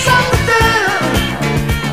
some